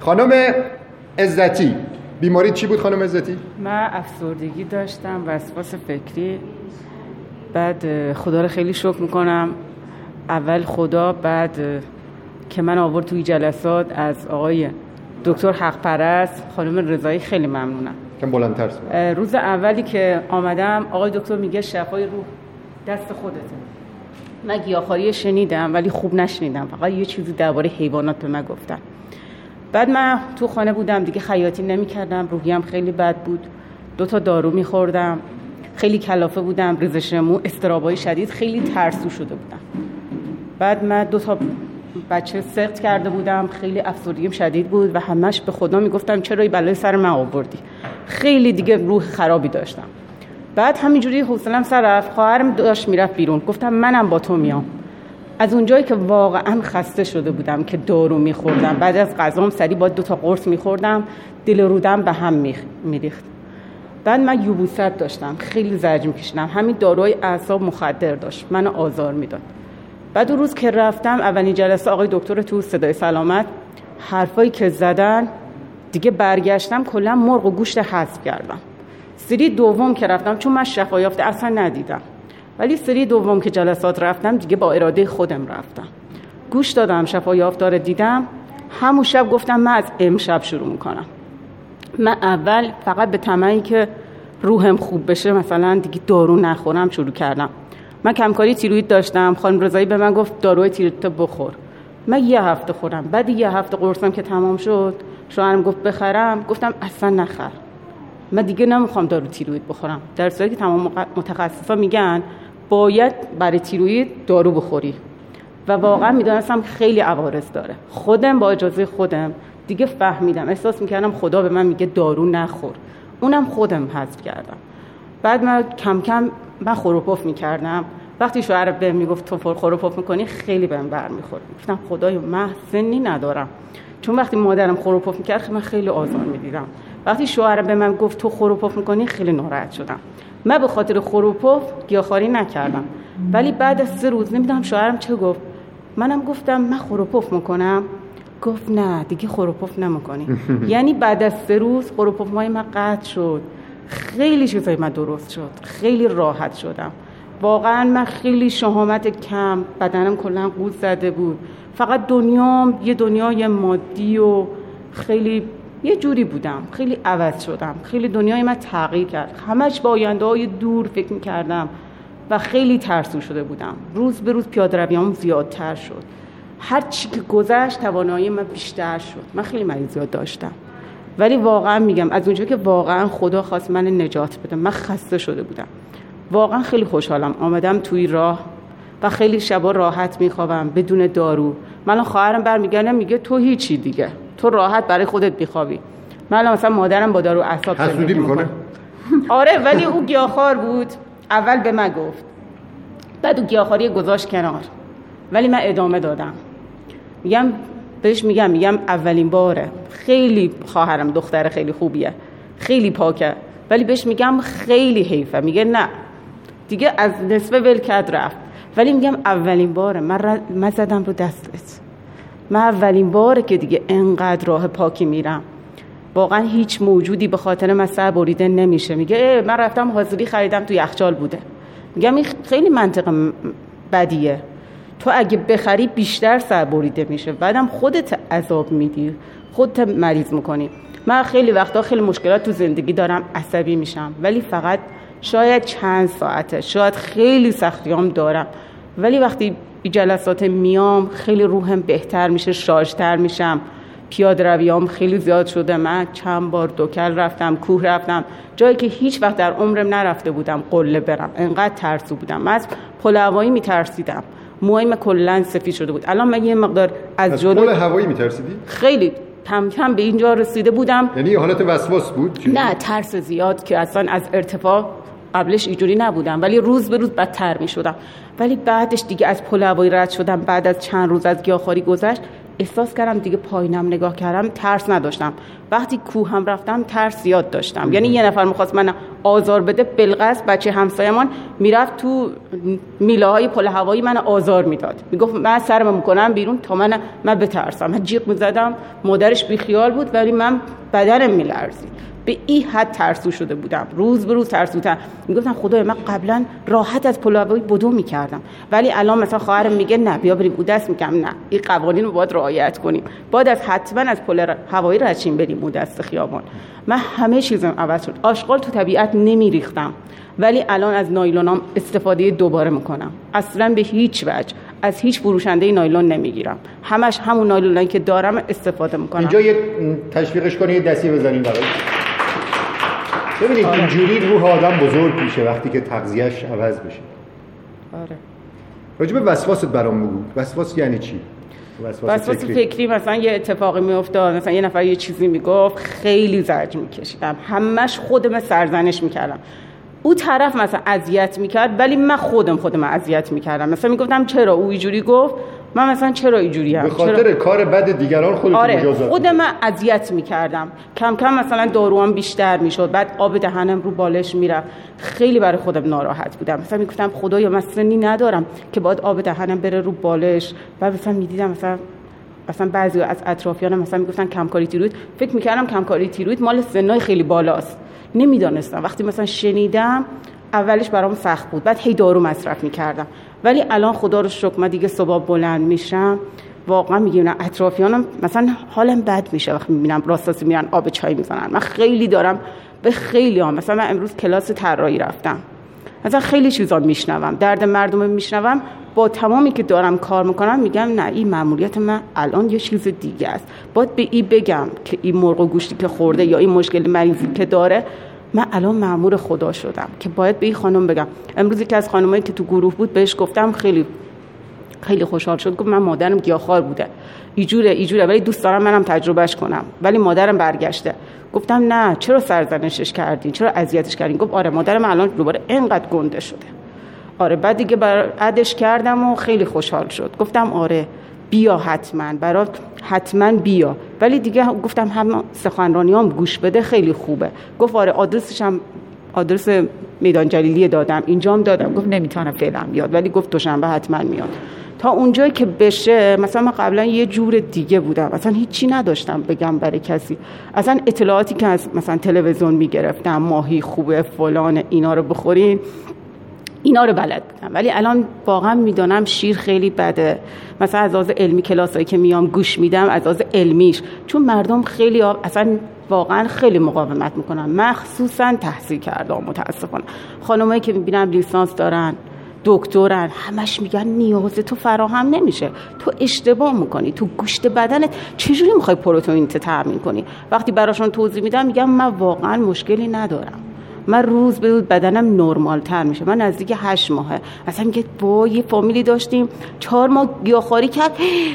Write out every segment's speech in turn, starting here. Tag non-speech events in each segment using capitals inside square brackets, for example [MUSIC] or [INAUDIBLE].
خانم عزتی. بیماری چی بود خانم عزتی؟ من افسردگی داشتم وسواس فکری. بعد خدا رو خیلی شکر می‌کنم. اول خدا بعد که من آورد توی جلسات از آقای دکتر حق پرست خانم رضایی خیلی ممنونم. کم بلندتر روز اولی که آمدم آقای دکتر میگه شفای روح دست خودته. من گیاهخواری شنیدم ولی خوب نشنیدم. فقط یه چیزی درباره حیوانات به من گفتن. بعد من تو خانه بودم دیگه خیاطی نمی‌کردم روحیم خیلی بد بود. دو تا دارو میخوردم. خیلی کلافه بودم ریزش مو استرابای شدید خیلی ترسو شده بودم. بعد من دو تا بچه سقط کرده بودم خیلی افسردگیم شدید بود و همش به خدا می‌گفتم چرا این بلای سر من آوردی؟ خیلی دیگه روح خرابی داشتم. بعد همینجوری حوصلم سر رفت خواهرم داشت می‌رفت بیرون. گفتم منم با تو میام. از اونجایی که واقعا خسته شده بودم که دارو میخوردم. بعد از غذام سری با دو تا قرص میخوردم. دل رودم به هم میریخت. بعد من یوبوست داشتم. خیلی زرج میکشیدم همین داروی اعصاب مخدر داشت. منو آزار می‌داد. بعد روز که رفتم اولین جلسه آقای دکتر تو صدای سلامت حرفایی که زدن دیگه برگشتم کلا مرغ و گوشت حذف کردم. سری دوم که رفتم چون من شفا یافته اصلا ندیدم. ولی سری دوم که جلسات رفتم دیگه با اراده خودم رفتم. گوش دادم شفا یافتار دیدم. همون شب گفتم من از امشب شروع می‌کنم. من اول فقط به تمایی که روحم خوب بشه مثلا دیگه دارو نخورم شروع کردم. من کمکاری تیروید داشتم. خانم رضایی به من گفت داروی تیروید بخور. من یه هفته خورم. بعد یه هفته قرصم که تمام شد شوهرم گفت بخرم. گفتم اصلا نخر. من دیگه نمی‌خوام دارو تیروید بخورم. در صورتی که تمام متخصصا میگن باید برای تیروید دارو بخوری. و واقعا می‌دونستم خیلی عوارض داره. خودم با اجازه خودم دیگه فهمیدم. احساس می‌کردم خدا به من میگه دارو نخور. اونم خودم حذف کردم. بعد من کم کم من خروپف می‌کردم. وقتی شوهر به می‌گفت تو خروپف می‌کنی خیلی بهم برمیخورد. گفتم خدای من سنی ندارم. چون وقتی مادرم خروپف می‌کرد من خیلی آزار می‌دیدم. وقتی شوهر به من گفت تو خروپف می‌کنی خیلی ناراحت شدم. من به خاطر خروپف گیاهخواری نکردم. ولی بعد از سه روز نمی‌دونم شوهرم چه گفت. منم گفتم من خروپف می‌کنم. گفت نه دیگه خروپف نمی‌کنی. [LAUGHS] یعنی بعد از سه روز خروپف مای من قطع شد. خیلی چیزای من درست شد. خیلی راحت شدم. واقعا من خیلی شهامت کم بدنم کلا قوت زده بود. فقط دنیام یه دنیای مادی و خیلی یه جوری بودم. خیلی عوض شدم. خیلی دنیای من تغییر کرد. همش با آینده های دور فکر می‌کردم و خیلی ترسو شده بودم. روز به روز پیاده رویام زیادتر شد. هر چی که گذشت توانایی من بیشتر شد. من خیلی مریضیات داشتم. ولی واقعا میگم از اونجا که واقعا خدا خواست من نجات بده من خسته شده بودم. واقعا خیلی خوشحالم. آمدم توی راه و خیلی شبا راحت میخوابم بدون دارو. من خواهرم برمیگردم میگه تو هیچی دیگه. تو راحت برای خودت میخوابی من مثلا مادرم با دارو اعصاب حسودی می‌کنه. آره ولی او گیاهخوار بود. اول به من گفت. بعد او گیاهخواری گذاشت کنار. ولی من ادامه دادم. میگم بهش میگم میگم اولین باره. خیلی خواهرم دختر خیلی خوبیه. خیلی پاکه. ولی بهش میگم خیلی حیفه. میگه نه. دیگه از نصفه ولکت رفت. ولی میگم اولین باره. من, من زدم رو دستت من اولین باره که دیگه انقدر راه پاکی میرم. واقعا هیچ موجودی به خاطر من سر بریده نمیشه. میگه من رفتم حاضری خریدم تو یخچال بوده. میگم این خیلی منطق بدیه. تو اگه بخری بیشتر سر بریده میشه. بعدم خودت عذاب میدی. خودت مریض می‌کنی. من خیلی وقتا خیلی مشکلات تو زندگی دارم عصبی میشم. ولی فقط شاید چند ساعته. شاید خیلی سختیام دارم. ولی وقتی جلسات میام خیلی روحم بهتر میشه شارژتر میشم. پیاده رویام خیلی زیاد شده. من چند بار دوکل رفتم کوه رفتم. جایی که هیچ وقت در عمرم نرفته بودم قله برم. انقدر ترسو بودم. من از پل هوایی میترسیدم. موهایم کلا سفید شده بود. الان من یه مقدار از, از جلو پل هوایی میترسیدی؟ خیلی. کم کم به اینجا رسیده بودم. یعنی حالت وسواس بود؟ نه ترس زیاد که اصلا از ارتفاع قبلش اینجوری نبودم ولی روز به روز بدتر می شدم ولی بعدش دیگه از پل هوایی رد شدم بعد از چند روز از گیاهخواری گذشت احساس کردم دیگه پایینم نگاه کردم ترس نداشتم. وقتی کوه هم رفتم ترس زیاد داشتم. یعنی یه نفر می‌خواست من آزار بده بلغص بچه همسایمان می‌رفت تو میله های پل هوایی من آزار می‌داد. می‌گفت من سرم می‌کنم بیرون تا من من بترسم. من جیغ می‌زدم مادرش بیخیال بود ولی من بدنم میلرزید. به این حد ترسو شده بودم. روز به روز ترسوتر می‌گفتم خدای من قبلا راحت از پل هوایی بدو می‌کردم. ولی الان مثلا خواهرم میگه نه بیا بریم او دست میگم نه این قوانین رو باید رعایت کنیم. باید از حتما از پل هوایی رچین بریم. او دست خیابان. من همه چیزم عوض شد. آشغال تو طبیعت نمیریختم. ولی الان از نایلونام استفاده دوباره می‌کنم. اصلا به هیچ وجه. از هیچ فروشنده نایلون نمی‌گیرم. همش همون نایلونایی که دارم استفاده می‌کنم. اینجا یه تشویقش کنه یه دستی بزنیم برای. ببینید آره. اینجوری روح آدم بزرگ میشه وقتی که تغذیهش عوض بشه. آره. راجب وسواست برام بگو. وسواس یعنی چی؟ وسواس وسواس فکری. مثلا یه اتفاقی میافتاد مثلا یه نفر یه چیزی می‌گفت خیلی زرج میکشیدم. همش خودم سرزنش می‌کردم. او طرف مثلا اذیت می‌کرد ولی من خودم خودم اذیت می‌کردم. مثلا می‌گفتم چرا؟ او اینجوری گفت من مثلا چرا اینجوری به خاطر کار بد دیگران خودت آره مجازات خود من اذیت می‌کردم. کم کم مثلا داروام بیشتر می‌شد. بعد آب دهنم رو بالش می‌رفت. خیلی برای خودم ناراحت بودم. مثلا می‌گفتم خدایا من سنی ندارم که باید آب دهنم بره رو بالش. و مثلا می‌دیدم مثلا مثلا بعضی از اطرافیانم مثلا می‌گفتن کمکاری تیروید. فکر می‌کردم کمکاری تیروید مال سنای خیلی بالاست. نمی‌دانستم. وقتی مثلا شنیدم اولش برام سخت بود. بعد هی دارو مصرف می‌کردم. ولی الان خدا رو شکر من دیگه صبح بلند میشم. واقعا میگم اطرافیانم مثلا حالم بد میشه وقتی می‌بینم راستاسی میرن آب چای می‌زنن. من خیلی دارم به خیلی ها مثلا من امروز کلاس طراحی رفتم. مثلا خیلی چیزا میشنوم درد مردم میشنوم. با تمامی که دارم کار می‌کنم میگم نه این مأموریت من الان یه چیز دیگه است. باید به این بگم که این مرغ و گوشتی که خورده یا این مشکل مریضی که داره من الان مأمور خدا شدم که باید به این خانم بگم. امروز که از خانمایی که تو گروه بود بهش گفتم خیلی خیلی خوشحال شد. گفت من مادرم گیاهخوار بوده. ایجوره ایجوره. ولی دوست دارم منم تجربهش کنم. ولی مادرم برگشته. گفتم نه چرا سرزنشش کردین؟ چرا اذیتش کردین؟ گفت آره مادرم الان دوباره اینقدر گنده شده. آره بعد دیگه بر کردم و خیلی خوشحال شد. گفتم آره. بیا حتما برات حتما بیا. ولی دیگه گفتم هم سخنرانی هم گوش بده خیلی خوبه. گفت آره آدرسش هم آدرس میدان جلیلی دادم. اینجام دادم. گفت نمی‌تونم فعلا بیاد. ولی گفت دوشنبه حتما میاد. تا اونجایی که بشه مثلا من قبلا یه جور دیگه بودم. اصلا هیچی نداشتم بگم برای کسی. اصلا اطلاعاتی که از مثلا تلویزیون می‌گرفتم ماهی خوبه فلان اینا رو بخورین. اینا رو بلد بودم. ولی الان واقعا می‌دانم شیر خیلی بده. مثلا از آز علمی کلاسایی که میام گوش میدم از آز علمیش. چون مردم خیلی اصلا واقعا خیلی مقاومت می‌کنن. مخصوصا تحصیل کردم متاسفانه. خانمایی که می‌بینم لیسانس دارن دکترن همش میگن نیاز تو فراهم نمیشه. تو اشتباه می‌کنی. تو گوشت بدنت چجوری می‌خوای پروتئین تامین کنی؟ وقتی براشون توضیح میدم میگم من واقعا مشکلی ندارم. من روز به روز بدنم نرمال تر میشه. من نزدیک هشت ماهه. اصلا میگه با یه فامیلی داشتیم. چهار ماه گیاهخواری کرد.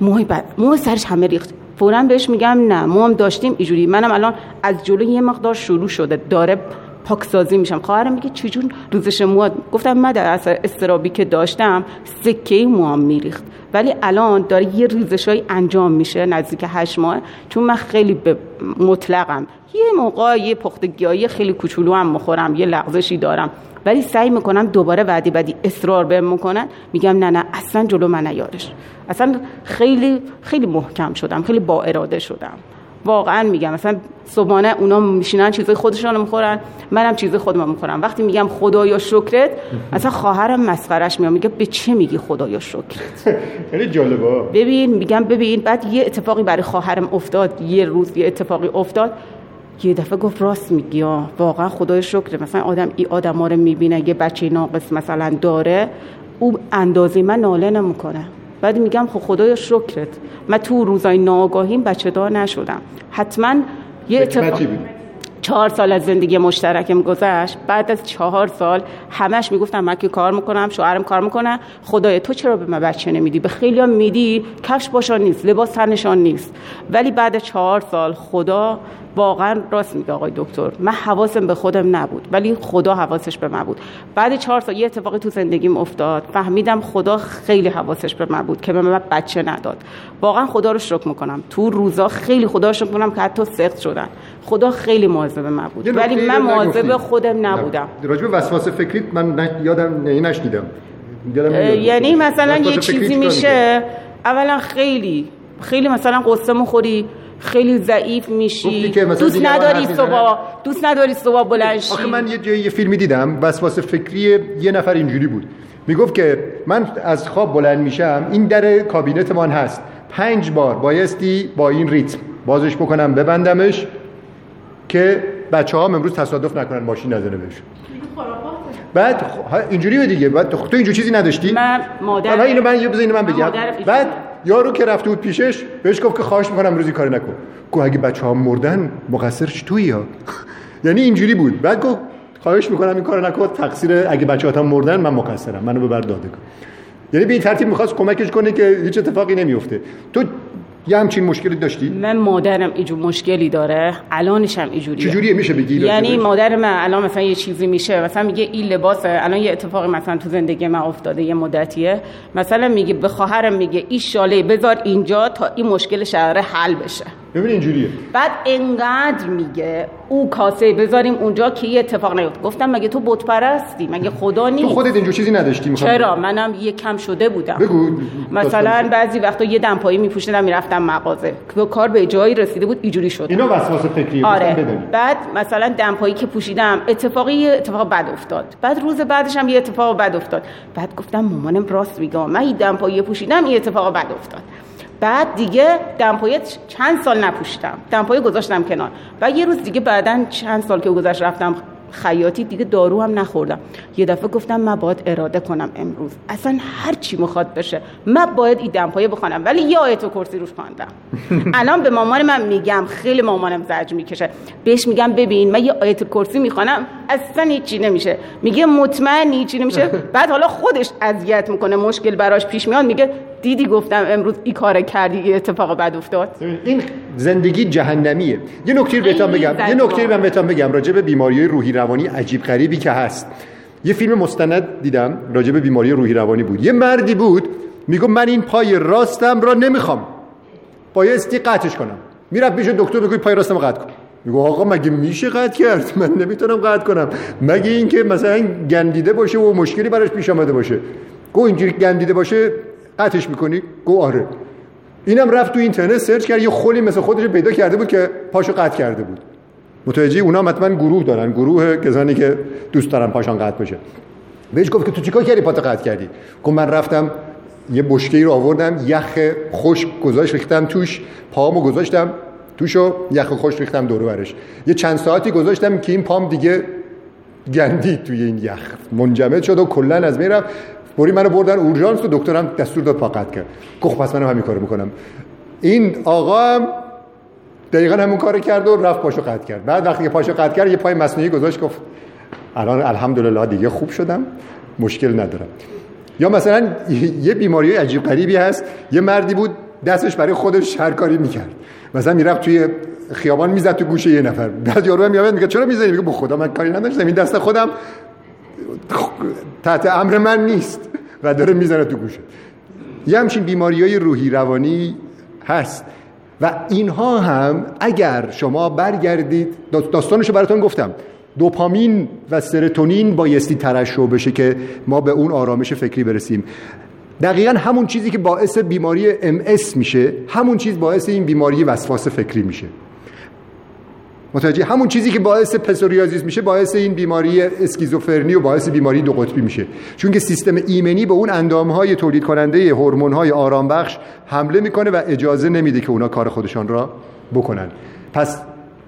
موی موی سرش همه ریخت. فورا بهش میگم نه ما هم داشتیم اینجوری. منم الان از جلو یه مقدار شروع شده. داره پاکسازی میشم. خواهرم میگه چجور روزش مواد گفتم من در اثر استرابی که داشتم سکه موام میریخت. ولی الان داره یه ریزش انجام میشه نزدیک هشت ماه چون من خیلی به مطلقم. یه موقع یه پختگیایی خیلی کوچولو هم مخورم یه لغزشی دارم. ولی سعی می‌کنم دوباره بعدی بعدی اصرار بهم می‌کنن. میگم نه نه اصلا جلو من نیارش. اصلا خیلی خیلی محکم شدم خیلی با اراده شدم. واقعا میگم. مثلا صبحانه اونا میشینن چیزای خودشون می‌خورن منم چیزای خودم می‌خورم. وقتی میگم خدایا شکرت مثلا خواهرم مسخرش میاد. میگه به چه میگی خدایا شکرت؟ خیلی جالبه. ببین میگم ببین بعد یه اتفاقی برای خواهرم افتاد یه روز یه اتفاقی افتاد. یه دفعه گفت راست میگی واقعا خدای شکر مثلا آدم ای آدم ها رو می‌بینه یه بچه ناقص مثلا داره او اندازه من ناله نمی‌کنه. بعد میگم خب خدای شکرت. من تو روزای ناآگاهیم بچه دار نشدم. حتما یه اتفاق چهار سال از زندگی مشترکم گذشت. بعد از چهار سال همش می‌گفتم من که کار می‌کنم شوهرم کار می‌کنه. خدای تو چرا به من بچه نمیدی؟ به خیلی میدی؟ کفش باشان نیست لباس تنشان نیست. ولی بعد چهار سال خدا واقعا راست میگه آقای دکتر. من حواسم به خودم نبود ولی خدا حواسش به من بود. بعد چهار سال یه اتفاقی تو زندگیم افتاد. فهمیدم خدا خیلی حواسش به من بود که به من بچه نداد. واقعا خدا رو شکر می‌کنم. تو روزا خیلی خدا رو شکر می‌کنم که حتی سخت شدن. خدا خیلی مواظب من بود. ولی من مواظب. خودم نبودم. به وسواس فکری من یادم نه نشنیدم. یعنی مثلا یه چیزی؟ میشه؟ اولا خیلی. خیلی مثلا قصه می‌خوری خیلی ضعیف میشی. دوست نداری. صبح دوست نداری صبح بلند شی. آخه من یه جایی یه فیلمی دیدم. وسواس فکری یه نفر اینجوری بود. می‌گفت که من از خواب بلند میشم این در کابینتمان هست. پنج بار بایستی با این ریتم بازش بکنم ببندمش. که بچه ها امروز تصادف نکنن ماشین نزنه بهشون بعد ها، اینجوریه دیگه. بعد تو اینجور چیزی نداشتی؟ من مادر حالا اینو من یه اینو من بگم. مادر پیش بعد یارو که رفته بود پیشش بهش گفت که خواهش می‌کنم روزی کاری نکن. گفت اگه بچه ها مردن مقصرش تویی ها؟ [LAUGHS] یعنی اینجوری بود. بعد گفت خواهش می‌کنم این کارو نکن. تقصیر اگه بچه ها مردن من مقصرم. منو ببر دادگاه یعنی به این ترتیب می‌خواست کمکش کنه که هیچ اتفاقی نمیفته تو یه همچین مشکلی داشتی؟ من مادرم اینجور مشکلی داره. الانش هم اینجوریه. چجوریه؟ میشه بگی یعنی؟ مادر من الان مثلا یه چیزی میشه مثلا میگه این لباسه الان یه اتفاقی مثلا تو زندگی من افتاده یه مدتیه. مثلا میگه به خواهرم میگه این شاله بذار اینجا تا این مشکل شهر حل بشه. ببین اینجوریه. بعد انقدر میگه او کاسه بذاریم اونجا که یه اتفاق نیفته گفتم مگه تو بت پرستی مگه خدا تو نیست؟ خودت اینجور چیزی نداشتی می‌خوام چرا؟ منم یه کم شده بودم. بگو. مثلا بعضی وقتا یه دمپایی میپوشیدم می‌رفتم مغازه. که کار به جایی رسیده بود اینجوری شد اینا وسواس فکریه آره. بعد مثلا دمپایی که پوشیدم اتفاقی یه اتفاق بد افتاد. بعد روز بعدش هم یه اتفاق بد افتاد. بعد گفتم مامانم راست میگه من این دمپایی پوشیدم این اتفاق بد افتاد. بعد دیگه دمپایی چند سال نپوشیدم دمپایی گذاشتم کنار. و یه روز دیگه بعدا چند سال که گذشت رفتم خیاطی دیگه دارو هم نخوردم. یه دفعه گفتم من باید اراده کنم امروز. اصلا هر چی می‌خواد بشه. من باید این دمپایه بخوانم. ولی یا آیت کرسی روش خواندم. [LAUGHS] الان به مامان من میگم. خیلی مامانم زجر می‌کشه. بهش میگم ببین من یه آیت کرسی می‌خوانم. اصلا هیچی نمیشه. میگه مطمئن هیچی نمیشه. [LAUGHS] بعد حالا خودش اذیت می‌کنه. مشکل براش پیش میاد. میگه دیدی گفتم امروز این کار کردی این اتفاق بد افتاد؟ این زندگی جهنمیه. یه نکته خیلی بگم یه. نکته من بهتون بگم راجع به بیماری روحی روانی عجیب غریبی که هست. یه فیلم مستند دیدم راجع به بیماری روحی روانی بود. یه مردی بود میگم من این پای راستم را نمی‌خوام. بایستی قطعش کنم. می‌رفت پیش دکتر میگه پای راستم قطع کن. میگه آقا مگه میشه قطع کرد؟ [LAUGHS] من نمی‌تونم قطع کنم. مگه اینکه مثلا گندیده باشه و مشکلی براش پیش آمده باشه. گو اینجوری گندیده باشه قطعش می‌کنی؟ گو آره. اینم رفت تو اینترنت سرچ کرد یه خلی مثل خودش پیدا کرده بود که پاشو قطع کرده بود. متوجه اونا حتما گروه دارن گروه کسانی که دوست دارن پاشان قطع بشه. بهش گفت که تو چیکار کردی پاتو قطع کردی؟ گفت من رفتم یه بشکه رو آوردم یخ خشک گذاشت ریختم توش پامو گذاشتم توشو یخ خوش ریختم دور برش. یه چند ساعتی گذاشتم که این پام دیگه گندید توی این یخ. منجمد شد و کلا از بین رفت. بری منو بردن اورژانس و دکترم دستور داد پا قطع کرد گفت پس منم همین کارو می‌کنم. این آقا هم دقیقا همون کار کرد و رفت پاشو قطع کرد. بعد وقتی که پاشو قطع کرد یه پای مصنوعی گذاشت گفت الان الحمدلله دیگه خوب شدم مشکل ندارم. یا مثلا یه بیماری عجیب غریبی هست یه مردی بود دستش برای خودش هر کاری می‌کرد. مثلا می‌رفت توی خیابان می‌زد تو گوشه یه نفر. بعد یارو میاد میگه چرا می‌زنی؟ میگه به خدا من کاری نداشتم این دست خودم تحت امر من نیست و داره می‌زنه تو گوشه یه همچین بیماری های روحی روانی هست. و اینها هم اگر شما برگردید داستانشو براتون گفتم. دوپامین و سرتونین بایستی ترشح بشه که ما به اون آرامش فکری برسیم. دقیقا همون چیزی که باعث بیماری ام میشه همون چیز باعث این بیماری وسواس فکری میشه. متوجه همون چیزی که باعث پسوریازیس میشه باعث این بیماری اسکیزوفرنی و باعث بیماری دو قطبی میشه. چون که سیستم ایمنی به اون اندامهای تولید کننده هورمون‌های آرام بخش حمله می‌کنه و اجازه نمیده که اونا کار خودشان را بکنن. پس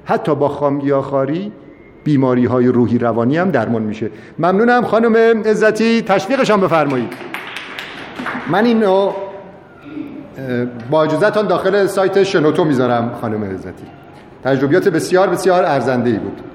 حتی با خامگیاخواری بیماری های روحی روانی هم درمان میشه. ممنونم خانم عزتی. تشویقشان بفرمایید. من اینو با اجازهتان داخل سایت شنوتو می‌ذارم خانم عزتی. تجربیات بسیار بسیار ارزنده ای بود.